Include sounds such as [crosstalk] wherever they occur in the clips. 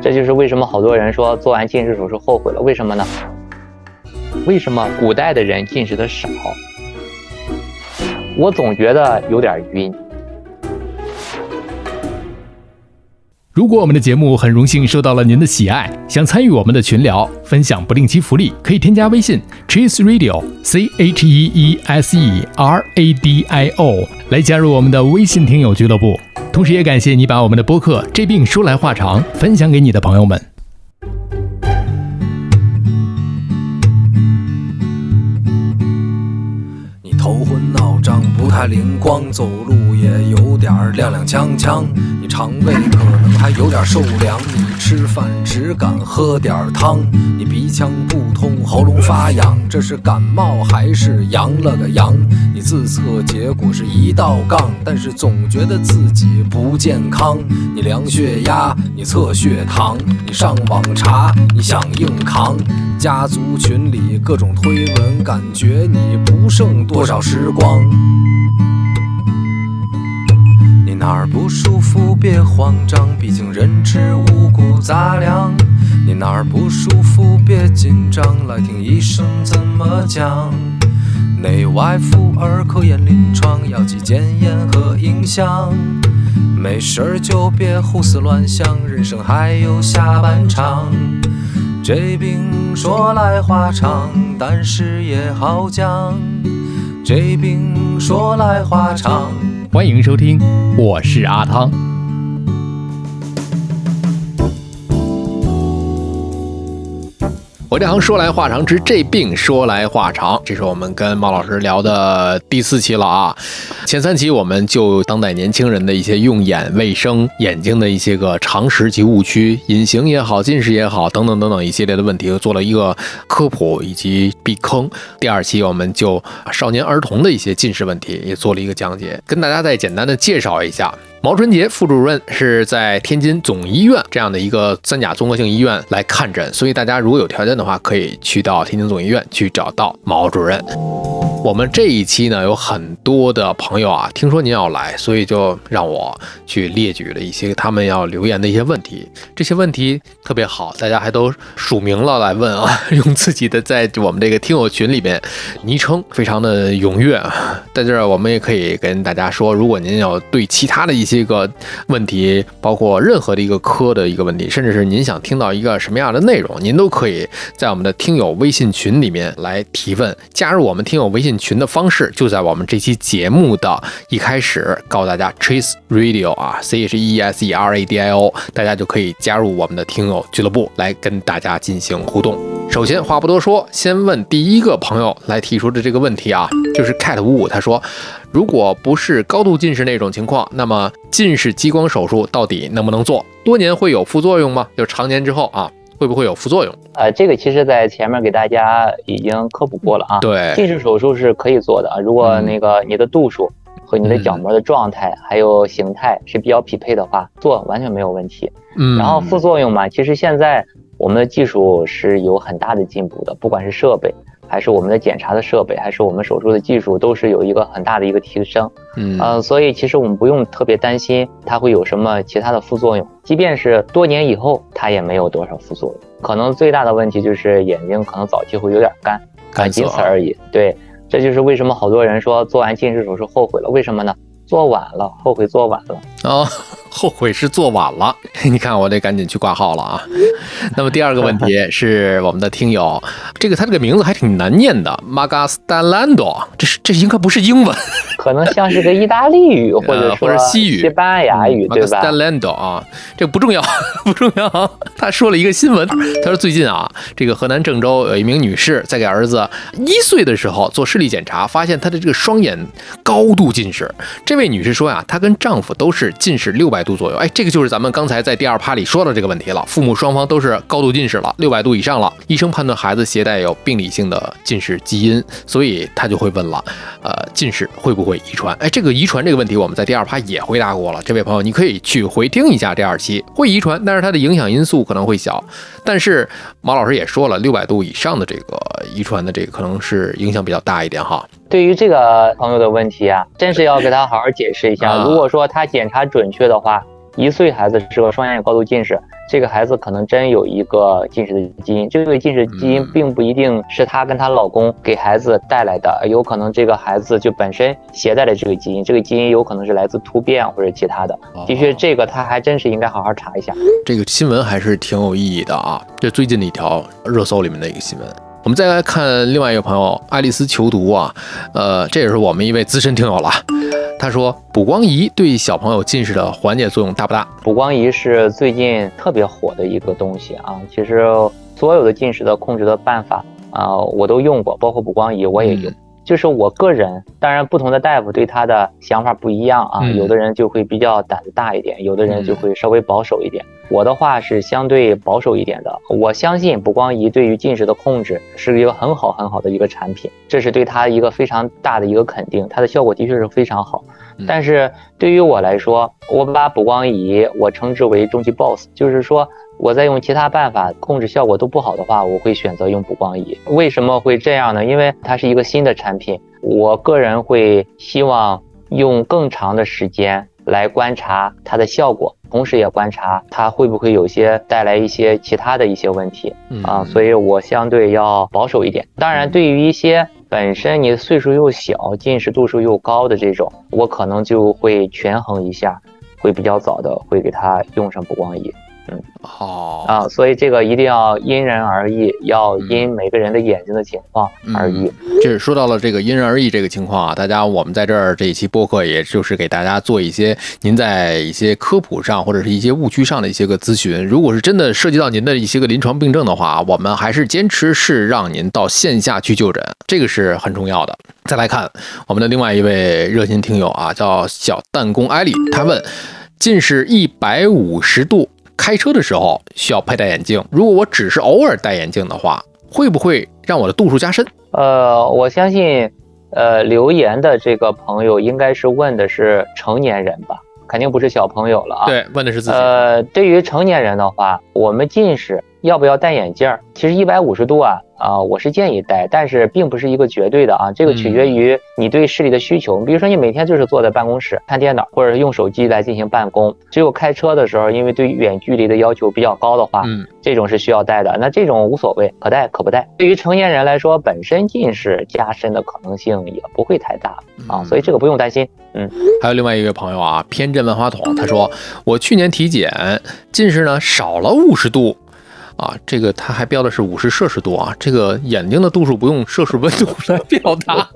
这就是为什么好多人说做完近视手术后悔了，为什么呢？为什么古代的人近视的少？我总觉得有点晕。如果我们的节目很荣幸受到了您的喜爱，想参与我们的群聊，分享不定期福利，可以添加微信 Cheese Radio C H E E S E R A D I O 来加入我们的微信听友俱乐部。同时，也感谢你把我们的播客《这病说来话长》分享给你的朋友们。你头昏脑胀，不太灵光，走路也有点踉踉跄跄。你肠胃可能还有点受凉，你吃饭只敢喝点汤。你鼻腔不通，喉咙发痒，这是感冒还是阳了个阳？你自测结果是一道杠，但是总觉得自己不健康。你量血压，你测血糖，你上网查，你想硬扛。家族群里各种推文，感觉你不剩多少时光。哪儿不舒服别慌张，毕竟人吃五谷杂粮。你哪儿不舒服别紧张，来听医生怎么讲。内外妇儿科研临床，药剂检验和影像。没事儿就别胡思乱想，人生还有下半场。这病说来话长，但是也好讲。这病说来话长。欢迎收听，我是阿汤。我这行说来话长，之这病说来话长，这是我们跟猫老师聊的第四期了啊。前三期我们就当代年轻人的一些用眼卫生、眼睛的一些个常识及误区，隐形也好、近视也好，等等等等一系列的问题，做了一个科普以及避坑。第二期我们就少年儿童的一些近视问题也做了一个讲解，跟大家再简单的介绍一下。毛春杰副主任是在天津总医院这样的一个三甲综合性医院来看诊，所以大家如果有条件的话，可以去到天津总医院去找到毛主任。我们这一期呢，有很多的朋友啊，听说您要来，所以就让我去列举了一些他们要留言的一些问题。这些问题特别好，大家还都署名了来问啊，用自己的在我们这个听友群里边昵称，非常的踊跃啊。在这儿，我们也可以跟大家说，如果您要对其他的一些个问题，包括任何的一个科的一个问题，甚至是您想听到一个什么样的内容，您都可以在我们的听友微信群里面来提问。加入我们听友微信进群的方式，就在我们这期节目的一开始告诉大家 Chase Radio 啊，C H E S E R A D I O，大家就可以加入我们的听友俱乐部，来跟大家进行互动。首先话不多说，先问第一个朋友来提出的这个问题啊，就是 Cat 五五，他说，如果不是高度近视那种情况，那么近视激光手术到底能不能做？多年会有副作用吗？就常年之后啊，会不会有副作用？呃，这个其实在前面给大家已经科普过了啊。对，近视手术是可以做的啊，如果那个你的度数和你的角膜的状态还有形态是比较匹配的话，做完全没有问题。嗯，然后副作用嘛，其实现在我们的技术是有很大的进步的，不管是设备，还是我们的检查的设备，还是我们手术的技术，都是有一个很大的一个提升。嗯呃，所以其实我们不用特别担心它会有什么其他的副作用，即便是多年以后，它也没有多少副作用。可能最大的问题就是眼睛可能早期会有点干，啊，仅此而已。对，这就是为什么好多人说做完近视手术后悔了，为什么呢？做晚了，后悔做晚了。哦，后悔是做晚了。[laughs] 你看我得赶紧去挂号了啊。[laughs] 那么第二个问题是我们的听友，这个他这个名字还挺难念的，Magastalando，这是这应该不是英文，[laughs] 可能像是个意大利语，或者呃或者西语西班牙语，对吧？Magastalando 啊，这不重要，不重要啊。他说了一个新闻，他说最近啊，这个河南郑州有一名女士在给儿子一岁的时候做视力检查，发现他的这个双眼高度近视。这位女士说呀，她跟丈夫都是近视六百度左右。哎，这个就是咱们刚才在第二趴里说的这个问题了，父母双方都是高度近视了，六百度以上了。医生判断孩子携带有病理性的近视基因，所以他就会问了，呃，近视会不会遗传？哎，这个遗传这个问题，我们在第二趴也回答过了。这位朋友，你可以去回听一下第二期，会遗传，但是它的影响因素可能会小。但是马老师也说了，六百度以上的这个遗传的这个可能是影响比较大一点哈。对于这个朋友的问题啊，真是要给他好好解释一下。啊如果说他检查准确的话，一岁孩子是个双眼高度近视，这个孩子可能真有一个近视的基因。这个近视基因并不一定是她跟她老公给孩子带来的，有可能这个孩子就本身携带了这个基因，这个基因有可能是来自突变或者其他的。的确，这个他还真是应该好好查一下。这个新闻还是挺有意义的啊，这最近的一条热搜里面的一个新闻。我们再来看另外一个朋友爱丽丝求读啊，呃，这也是我们一位资深听友了。他说，补光仪对小朋友近视的缓解作用大不大？补光仪是最近特别火的一个东西啊。其实所有的近视的控制的办法啊，我都用过，包括补光仪我也用。就是我个人，当然不同的大夫对他的想法不一样啊。有的人就会比较胆子大一点，有的人就会稍微保守一点。我的话是相对保守一点的，我相信补光仪对于近视的控制是一个很好很好的一个产品，这是对它一个非常大的一个肯定，它的效果的确是非常好。但是对于我来说，我把补光仪我称之为终极 BOSS，就是说我在用其他办法控制效果都不好的话，我会选择用补光仪。为什么会这样呢？因为它是一个新的产品，我个人会希望用更长的时间来观察它的效果。同时也观察它会不会有些带来一些其他的一些问题啊，所以我相对要保守一点。当然，对于一些本身你岁数又小、近视度数又高的这种，我可能就会权衡一下，会比较早的会给他用上补光仪。嗯，好啊，所以这个一定要因人而异，要因每个人的眼睛的情况而异。这是说到了这个因人而异这个情况啊，大家我们在这儿这一期播客，也就是给大家做一些您在一些科普上或者是一些误区上的一些个咨询。如果是真的涉及到您的一些个临床病症的话，我们还是坚持是让您到线下去就诊，这个是很重要的。再来看我们的另外一位热心听友啊，叫小弹弓艾丽，他问：近视一百五十度。开车的时候需要佩戴眼镜，如果我只是偶尔戴眼镜的话，会不会让我的度数加深？呃，我相信，呃，留言的这个朋友应该是问的是成年人吧，肯定不是小朋友了啊。对，问的是自己。呃，对于成年人的话，我们近视。要不要戴眼镜？其实一百五十度啊啊，我是建议戴，但是并不是一个绝对的啊，这个取决于你对视力的需求。比如说你每天就是坐在办公室看电脑，或者是用手机来进行办公，只有开车的时候，因为对远距离的要求比较高的话，嗯，这种是需要戴的。那这种无所谓，可戴可不戴。对于成年人来说，本身近视加深的可能性也不会太大啊，所以这个不用担心。嗯，还有另外一位朋友啊，偏振万花筒，他说我去年体检近视呢少了五十度。啊，这个它还标的是五十摄氏度啊，这个眼睛的度数不用摄氏温度来 [laughs] 表达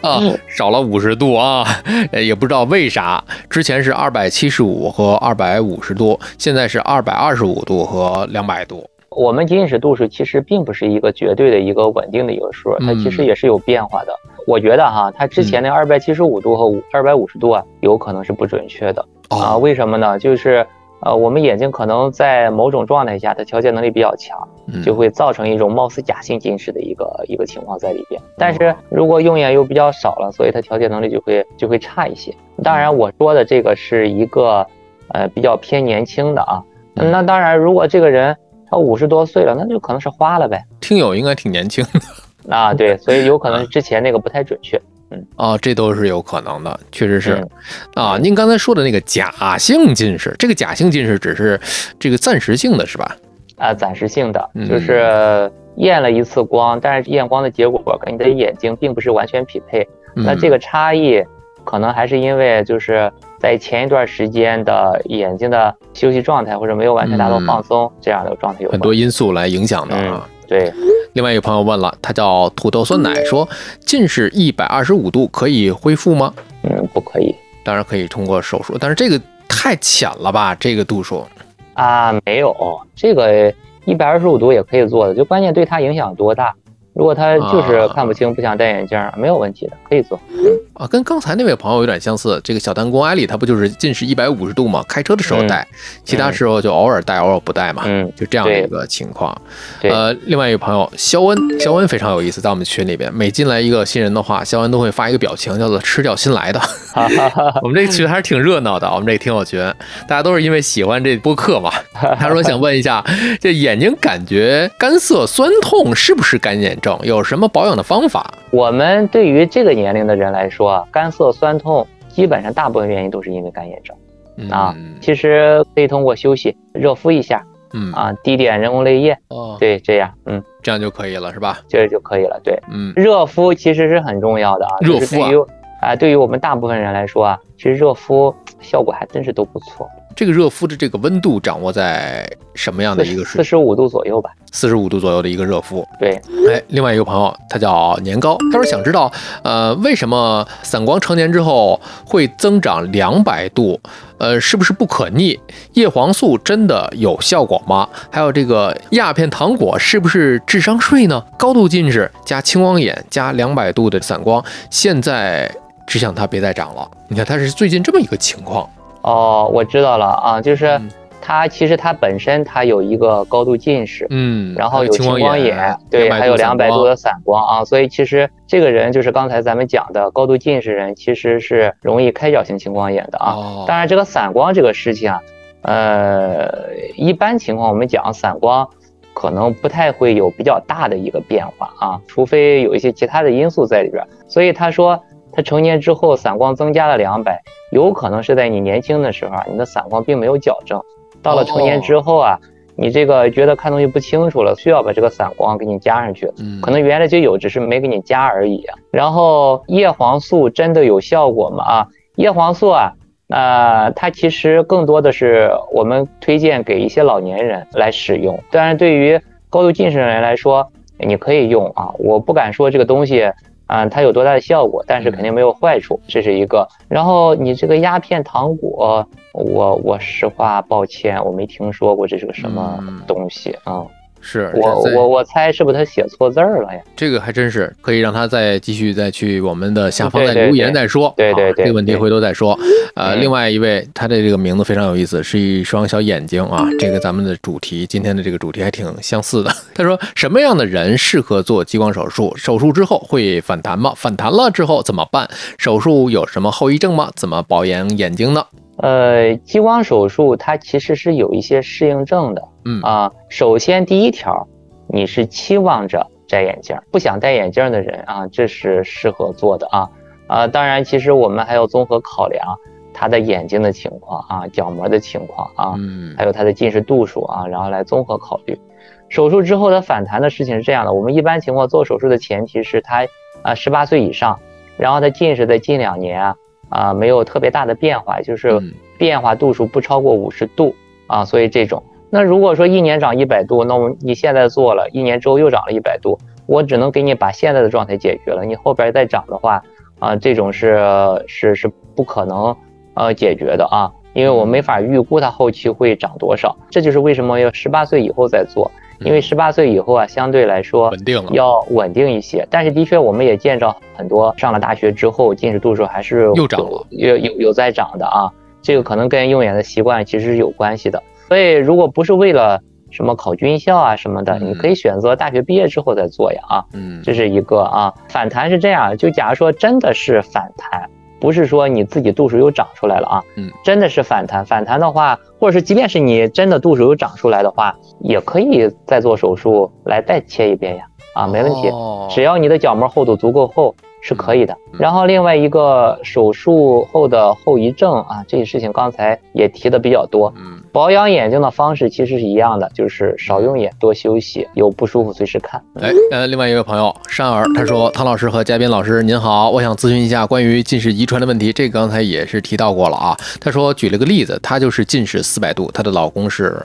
啊，少了五十度啊，也不知道为啥，之前是二百七十五和二百五十度，现在是二百二十五度和两百度。我们近视度数其实并不是一个绝对的一个稳定的一个数，它其实也是有变化的。我觉得哈，它之前那二百七十五度和五二百五十度啊，有可能是不准确的啊，为什么呢？就是。呃，我们眼睛可能在某种状态下，它调节能力比较强，就会造成一种貌似假性近视的一个一个情况在里边。但是如果用眼又比较少了，所以它调节能力就会就会差一些。当然，我说的这个是一个呃比较偏年轻的啊。那当然，如果这个人他五十多岁了，那就可能是花了呗。听友应该挺年轻的啊，对，[laughs] 所以有可能之前那个不太准确。嗯啊，这都是有可能的，确实是啊。您刚才说的那个假性近视，这个假性近视只是这个暂时性的是吧？啊，暂时性的，就是验了一次光，但是验光的结果跟你的眼睛并不是完全匹配。那这个差异可能还是因为就是在前一段时间的眼睛的休息状态或者没有完全达到放松这样的状态有很多因素来影响的啊。对。另外一个朋友问了，他叫土豆酸奶，说近视一百二十五度可以恢复吗？嗯，不可以。当然可以通过手术，但是这个太浅了吧？这个度数啊，没有，这个一百二十五度也可以做的，就关键对它影响多大。如果他就是看不清，不想戴眼镜，没有问题的，可以做。啊，跟刚才那位朋友有点相似。这个小弹弓艾丽，他不就是近视一百五十度嘛？开车的时候戴，其他时候就偶尔戴，偶尔不戴嘛。嗯，就这样的一个情况。呃，另外一个朋友肖恩，肖恩非常有意思，在我们群里边，每进来一个新人的话，肖恩都会发一个表情，叫做“吃掉新来的 [laughs] ”。我们这个群还是挺热闹的，我们这个听友群，大家都是因为喜欢这播客嘛。[laughs] 他说想问一下，这眼睛感觉干涩、酸痛，是不是干眼？有什么保养的方法？我们对于这个年龄的人来说，干涩、酸痛，基本上大部分原因都是因为干眼症。啊嗯其实可以通过休息热敷一下嗯啊，滴点人工泪液，哦，对，这样，嗯，这样就可以了是吧？这就可以了。对，嗯热敷其实是很重要的啊，热敷啊啊、对于我们大部分人来说啊，其实热敷效果还真是都不错，这个热敷的这个温度掌握在什么样的一个水？四十五度左右吧。四十五度左右的一个热敷。对，哎，另外一个朋友他叫年糕，他说想知道，呃，为什么散光成年之后会增长两百度？呃，是不是不可逆？叶黄素真的有效果吗？还有这个鸦片糖果是不是智商税呢？高度近视加青光眼加两百度的散光，现在只想它别再长了。你看，它是最近这么一个情况。哦，我知道了啊，就是他其实他本身他有一个高度近视，嗯，然后有青青光眼，对，还有两百度的。散光啊，所以其实这个人就是刚才咱们讲的高度近视人，其实是容易开角性青光眼的啊。哦，当然，这个散光这个事情啊，呃，一般情况我们讲散光可能不太会有比较大的一个变化啊，除非有一些其他的因素在里边。所以他说他成年之后散光增加了两百，有可能是在你年轻的时候啊，你的散光并没有矫正，到了成年之后啊。你这个觉得看东西不清楚了，需要把这个散光给你加上去，嗯，可能原来就有，只是没给你加而已。然后叶黄素真的有效果吗？啊，叶黄素啊，呃，它其实更多的是我们推荐给一些老年人来使用。但是，对于高度近视的人来说，你可以用啊。我不敢说这个东西，啊、它有多大的效果，但是肯定没有坏处，这是一个。然后你这个鸦片糖果，我我实话抱歉，我没听说过这是个什么嗯东西啊。是我我我猜是不是他写错字儿了呀？这个还真是可以让他再继续再去我们的下方对对再留言再说。对对对啊这个问题回头再说。呃，嗯另外一位他的这个名字非常有意思，是一双小眼睛啊，这个咱们的主题今天的这个主题还挺相似的。[laughs] 他说什么样的人适合做激光手术？手术之后会反弹吗？反弹了之后怎么办？手术有什么后遗症吗？怎么保养眼睛呢？呃，激光手术它其实是有一些适应症的嗯啊。首先第一条，你是期望着摘眼镜儿，不想戴眼镜儿的人啊，这是适合做的啊。啊，当然，其实我们还要综合考量他的眼睛的情况啊，角膜的情况啊，嗯还有他的近视度数啊，然后来综合考虑。手术之后的反弹的事情是这样的，我们一般情况做手术的前提是他啊十八岁以上，然后他近视在近两年啊啊没有特别大的变化，就是嗯。变化度数不超过五十度啊，所以这种。那如果说一年长一百度，那我你现在做了一年之后又涨了一百度，我只能给你把现在的状态解决了，你后边再涨的话啊，这种是是是不可能呃解决的啊，因为我没法预估它后期会涨多少，这就是为什么要十八岁以后再做，因为十八岁以后啊，相对来说稳定了。要稳定一些。但是的确，我们也见着很多上了大学之后近视度数还是又涨了有有有在长的啊。这个可能跟用眼的习惯其实是有关系的。所以，如果不是为了什么考军校啊什么的，嗯你可以选择大学毕业之后再做呀啊。嗯这是一个啊。反弹是这样，就假如说真的是反弹，不是说你自己度数又长出来了啊，嗯，真的是反弹。反弹的话，或者是即便是你真的度数又长出来的话，也可以再做手术来再切一遍呀，啊，没问题，哦只要你的角膜厚度足够厚。是可以的嗯。然后另外一个手术后的后遗症啊，这些事情刚才也提的比较多。嗯保养眼睛的方式其实是一样的，就是少用眼，多休息，有不舒服随时看。哎，呃，另外一位朋友山儿，他说：“汤老师和嘉宾老师您好，我想咨询一下关于近视遗传的问题。这个刚才也是提到过了啊。他说举了个例子，他就是近视四百度，她的老公是。”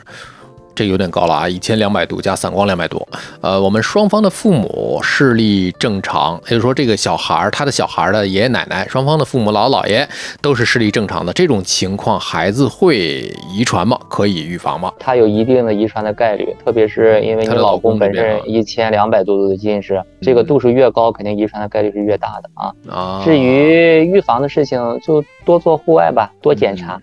这有点高了啊，一千两百度加散光两百度，呃，我们双方的父母视力正常，也就是说，这个小孩儿他的小孩儿的爷爷奶奶，双方的父母姥姥姥爷都是视力正常的，这种情况孩子会遗传吗？可以预防吗？他有一定的遗传的概率，特别是因为你老老公本身一千两百多度的近视，这个度数越高，肯定遗传的概率是越大的啊。啊，至于预防的事情，就多做户外吧，多检查。嗯，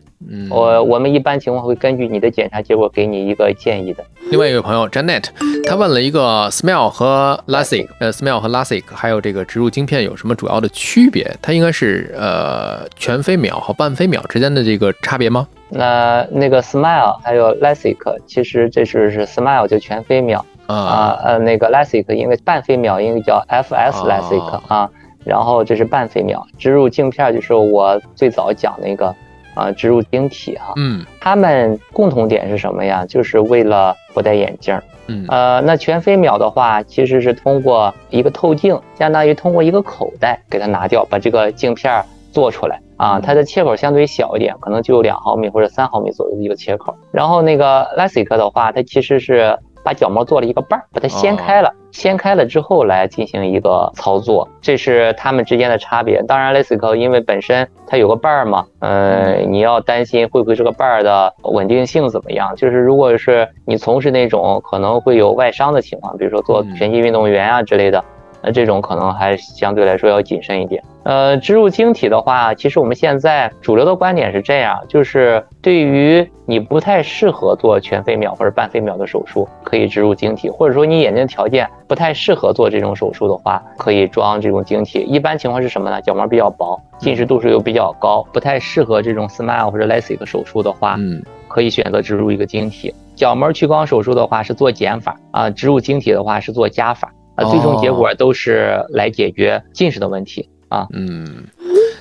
我我们一般情况会根据你的检查结果给你一个建议的。另外一位朋友 Janet，他问了一个 Smile 和 LASIK，呃，Smile 和 LASIK 还有这个植入晶片有什么主要的区别？它应该是呃全飞秒和半飞秒之间的这个差别吗？那那个 Smile 还有 LASIK，其实这是是 Smile 就全飞秒啊啊，呃那个 LASIK 因为半飞秒，应该叫 FS 哦 LASIK 啊，然后这是半飞秒植入镜片，就是我最早讲那个啊植入晶体哈，嗯他们共同点是什么呀？就是为了不戴眼镜儿。嗯呃，那全飞秒的话，其实是通过一个透镜，相当于通过一个口袋给它拿掉，把这个镜片儿做出来啊。嗯它的切口相对小一点，可能就有两毫米或者三毫米左右的一个切口。然后那个 LASIK 的话，它其实是把角膜做了一个瓣儿，把它掀开了，掀开了之后来进行一个操作，这是它们之间的差别。当然，LASIK 因为本身它有个瓣儿嘛，呃，你要担心会不会这个瓣儿的稳定性怎么样？就是如果是你从事那种可能会有外伤的情况，比如说做嗯拳击运动员啊之类的，那这种可能还相对来说要谨慎一点。呃，植入晶体的话，其实我们现在主流的观点是这样，就是对于你不太适合做全飞秒或者半飞秒的手术，可以植入晶体，或者说你眼睛条件不太适合做这种手术的话，可以装这种晶体。一般情况是什么呢？角膜比较薄，近视度数又比较高，不太适合这种 SMILE 或者 LASIK 手术的话，嗯可以选择植入一个晶体。角膜屈光手术的话是做减法啊，植入晶体的话是做加法啊，最终结果都是来解决近视的问题啊。嗯。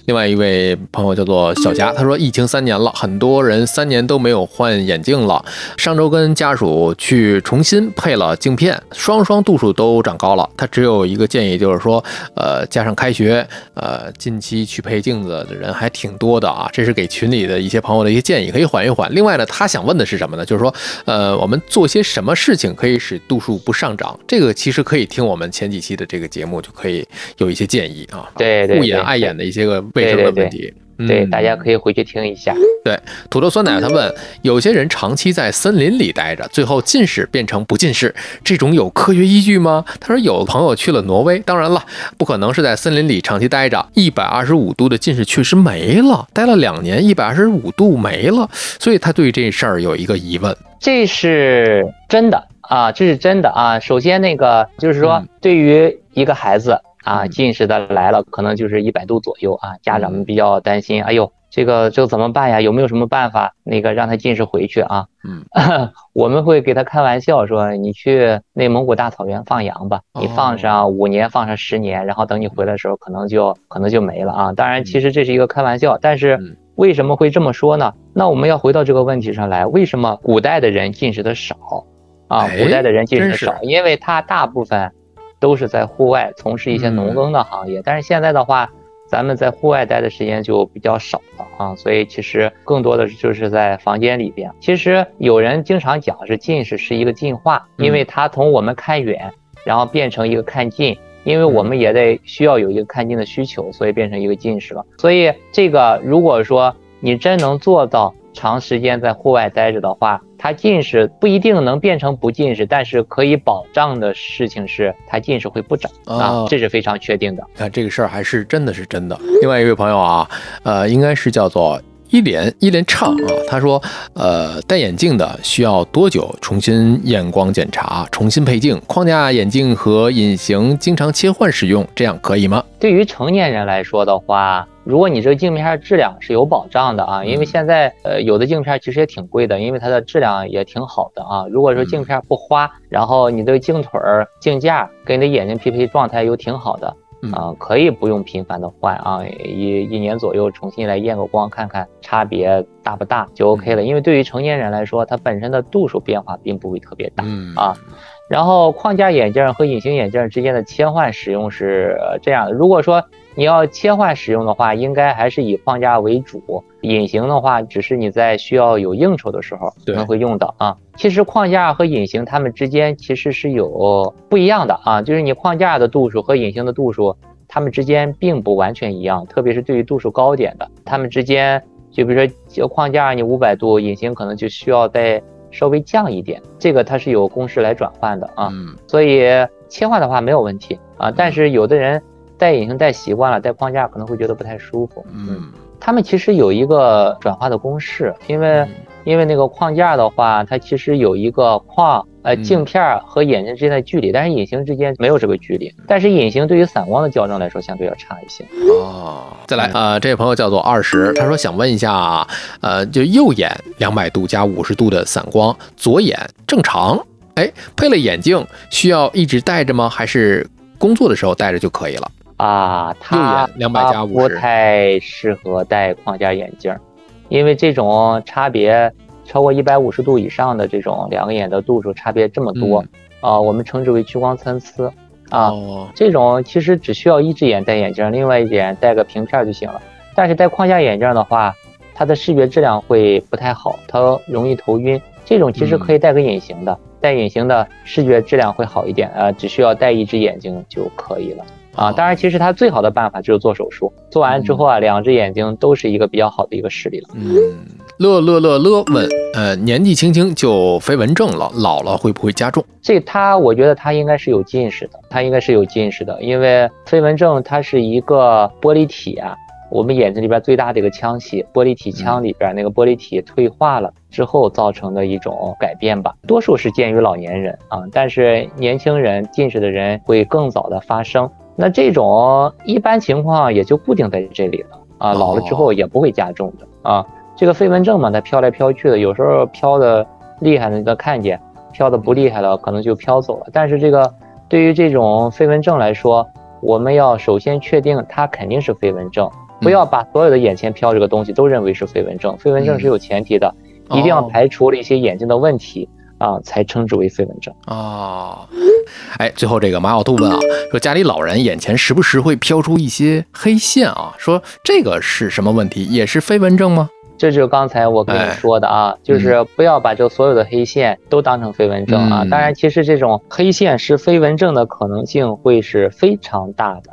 另外一位朋友叫做小霞，他说疫情三年了，很多人三年都没有换眼镜了。上周跟家属去重新配了镜片，双双度数都长高了。他只有一个建议，就是说，呃，加上开学，呃，近期去配镜子的人还挺多的啊。这是给群里的一些朋友的一些建议，可以缓一缓。另外呢，他想问的是什么呢？就是说，呃，我们做些什么事情可以使度数不上涨？这个其实可以听我们前几期的这个节目，就可以有一些建议啊。对对对护眼爱眼的一些个卫生的问题。对，嗯大家可以回去听一下。对土豆酸奶他问，有些人长期在森林里待着，最后近视变成不近视，这种有科学依据吗？他说有朋友去了挪威，当然了，不可能是在森林里长期待着，一百二十五度的近视确实没了，待了两年，一百二十五度没了，所以他对这事儿有一个疑问。这是真的啊，这是真的啊。首先，那个就是说嗯，对于一个孩子啊，嗯近视的来了，可能就是一百度左右啊，家长们比较担心，哎呦，这个这个怎么办呀？有没有什么办法那个让他近视回去啊？嗯，[laughs] 我们会给他开玩笑说，你去内蒙古大草原放羊吧，你哦放上五年，放上十年，然后等你回来的时候，可能就可能就没了啊。当然，其实这是一个开玩笑，但是嗯为什么会这么说呢？那我们要回到这个问题上来，为什么古代的人近视的少啊？哎古代的人近视少，因为他大部分都是在户外从事一些农耕的行业，但是现在的话。咱们在户外待的时间就比较少了啊，所以其实更多的就是在房间里边。其实有人经常讲是近视是一个进化，因为它从我们看远，然后变成一个看近，因为我们也得需要有一个看近的需求，所以变成一个近视了。所以这个如果说你真能做到长时间在户外待着的话，它近视不一定能变成不近视，但是可以保障的事情是他近视会不长啊哦，这是非常确定的。那这个事儿还是真的是真的。另外一位朋友啊，呃，应该是叫做一连一连唱啊，他说，呃，戴眼镜的需要多久重新验光检查、重新配镜？框架眼镜和隐形经常切换使用，这样可以吗？对于成年人来说的话，如果你这个镜片质量是有保障的啊，因为嗯现在呃有的镜片其实也挺贵的，因为它的质量也挺好的啊。如果说镜片不花，然后你的镜腿儿、镜架跟你的眼睛匹配状态又挺好的嗯啊，可以不用频繁的换啊，一一年左右重新来验个光，看看差别大不大就 OK 了。因为对于成年人来说，它本身的度数变化并不会特别大。嗯啊然后框架眼镜和隐形眼镜之间的切换使用是呃这样的，如果说你要切换使用的话，应该还是以框架为主，隐形的话只是你在需要有应酬的时候可能会用到啊。其实框架和隐形它们之间其实是有不一样的啊，就是你框架的度数和隐形的度数，它们之间并不完全一样，特别是对于度数高点的，它们之间就比如说就框架你五百度，隐形可能就需要再稍微降一点，这个它是有公式来转换的啊。嗯所以切换的话没有问题啊，但是有的人戴隐形戴习惯了，戴框架可能会觉得不太舒服。嗯他们其实有一个转化的公式，因为嗯因为那个框架的话，它其实有一个框呃嗯镜片儿和眼睛之间的距离，但是隐形之间没有这个距离，但是隐形对于散光的矫正来说相对要差一些。哦，再来啊、呃这位朋友叫做二十，他说想问一下啊，呃，就右眼两百度加五十度的散光，左眼正常，哎，配了眼镜需要一直戴着吗？还是工作的时候戴着就可以了？啊，它两百加它不太适合戴框架眼镜儿，因为这种差别超过一百五十度以上的这种两个眼的度数差别这么多，啊，我们称之为屈光参差。啊，这种其实只需要一只眼戴眼镜，另外一只眼戴个平片就行了。但是戴框架眼镜的话，它的视觉质量会不太好，它容易头晕。这种其实可以戴个隐形的，戴隐形的视觉质量会好一点。呃，只需要戴一只眼睛就可以了。啊，当然，其实他最好的办法就是做手术，做完之后啊，两只眼睛都是一个比较好的一个视力了。嗯，乐乐乐乐问，呃，年纪轻轻就飞蚊症了，老了会不会加重？这他，我觉得他应该是有近视的，他应该是有近视的，因为飞蚊症它是一个玻璃体啊。我们眼睛里边最大的一个腔隙，玻璃体腔里边那个玻璃体退化了之后造成的一种改变吧，多数是见于老年人啊，但是年轻人近视的人会更早的发生。那这种一般情况也就固定在这里了啊，老了之后也不会加重的啊。这个飞蚊症嘛，它飘来飘去的，有时候飘的厉害的你都看见，飘的不厉害了可能就飘走了。但是这个对于这种飞蚊症来说，我们要首先确定它肯定是飞蚊症。不要把所有的眼前飘这个东西都认为是飞蚊症，飞蚊症是有前提的，一定要排除了一些眼睛的问题啊，才称之为飞蚊症啊。哎，最后这个马小兔问啊，说家里老人眼前时不时会飘出一些黑线啊，说这个是什么问题？也是飞蚊症吗？这就是刚才我跟你说的啊，就是不要把这所有的黑线都当成飞蚊症啊。当然，其实这种黑线是飞蚊症的可能性会是非常大的，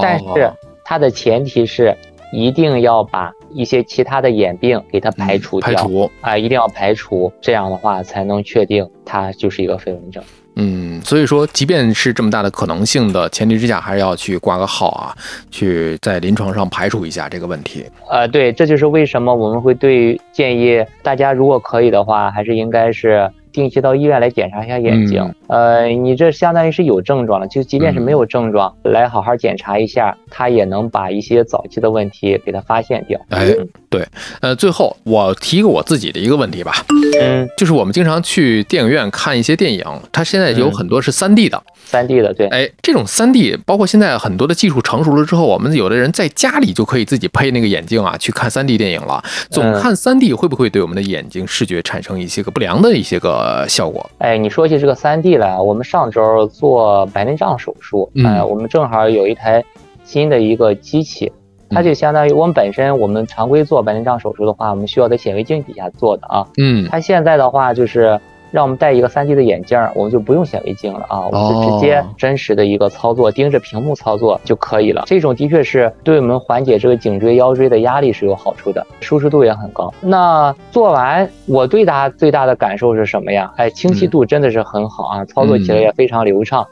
但是。它的前提是一定要把一些其他的眼病给它排除掉，排除啊，一定要排除，这样的话才能确定它就是一个飞蚊症。嗯，所以说，即便是这么大的可能性的前提之下，还是要去挂个号啊，去在临床上排除一下这个问题。呃，对，这就是为什么我们会对建议大家，如果可以的话，还是应该是。定期到医院来检查一下眼睛，呃，你这相当于是有症状了，就即便是没有症状，来好好检查一下，它也能把一些早期的问题给它发现掉。哎，对，呃，最后我提个我自己的一个问题吧，嗯，就是我们经常去电影院看一些电影，它现在有很多是三 D 的，三 D 的，对，哎，这种三 D，包括现在很多的技术成熟了之后，我们有的人在家里就可以自己配那个眼镜啊，去看三 D 电影了。总看三 D 会不会对我们的眼睛视觉产生一些个不良的一些个？呃，效果。哎，你说起这个三 D 来，我们上周做白内障手术，哎，我们正好有一台新的一个机器，它就相当于我们本身我们常规做白内障手术的话，我们需要在显微镜底下做的啊。嗯，它现在的话就是。让我们戴一个 3D 的眼镜，我们就不用显微镜了啊，我们就直接真实的一个操作，盯着屏幕操作就可以了。这种的确是对我们缓解这个颈椎、腰椎的压力是有好处的，舒适度也很高。那做完，我对它最大的感受是什么呀？哎，清晰度真的是很好啊，操作起来也非常流畅。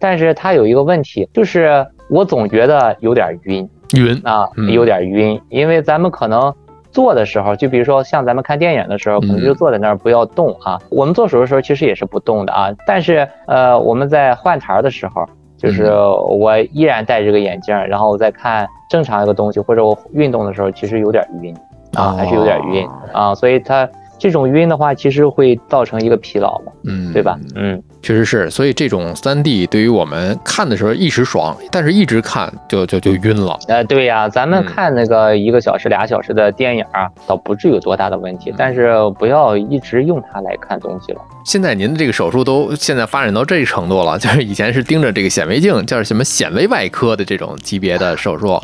但是它有一个问题，就是我总觉得有点晕，晕啊，有点晕，因为咱们可能。做的时候，就比如说像咱们看电影的时候，可能就坐在那儿不要动啊。我们做手术的时候其实也是不动的啊。但是呃，我们在换台的时候，就是我依然戴这个眼镜，然后再看正常一个东西，或者我运动的时候，其实有点晕啊，还是有点晕啊。所以它这种晕的话，其实会造成一个疲劳嘛，嗯，对吧？嗯。确实是，所以这种三 D 对于我们看的时候一时爽，但是一直看就就就晕了。呃，对呀，咱们看那个一个小时、俩小时的电影啊，倒不至于有多大的问题，但是不要一直用它来看东西了。现在您的这个手术都现在发展到这程度了，就是以前是盯着这个显微镜，叫什么显微外科的这种级别的手术，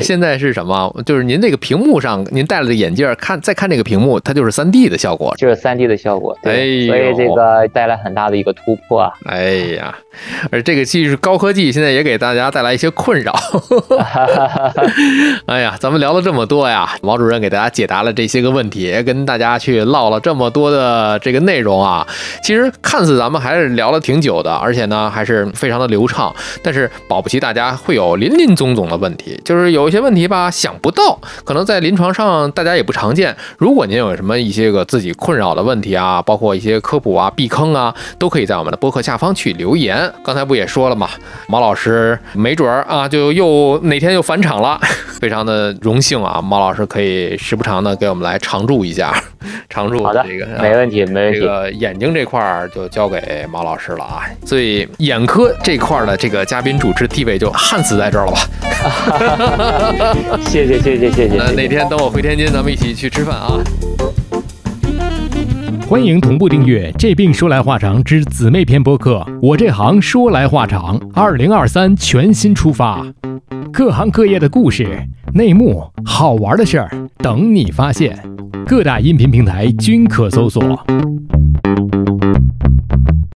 现在是什么？就是您这个屏幕上，您戴了这眼镜看，再看这个屏幕，它就是三 D 的效果，就是三 D 的效果。对，所以这个带来很大的一个突破。哎呀，而这个技术高科技现在也给大家带来一些困扰。[laughs] 哎呀，咱们聊了这么多呀，毛主任给大家解答了这些个问题，也跟大家去唠了这么多的这个内容啊。其实看似咱们还是聊了挺久的，而且呢还是非常的流畅，但是保不齐大家会有林林总总的问题，就是有一些问题吧想不到，可能在临床上大家也不常见。如果您有什么一些些个自己困扰的问题啊，包括一些科普啊、避坑啊，都可以在我们的播客下方去留言。刚才不也说了嘛，毛老师没准儿啊，就又哪天又返场了，[laughs] 非常的荣幸啊，毛老师可以时不常的给我们来常驻一下，[laughs] 常驻好的这个没问题，没问题这。个眼睛这块儿就交给毛老师了啊，所以眼科这块儿的这个嘉宾主持地位就焊死在这儿了吧？谢谢谢谢谢谢。[laughs] 那哪天等我回天津，咱们一起去吃饭啊！欢迎同步订阅《这病说来话长》之姊妹篇播客《我这行说来话长》，二零二三全新出发，各行各业的故事、内幕、好玩的事儿等你发现。各大音频平台均可搜索。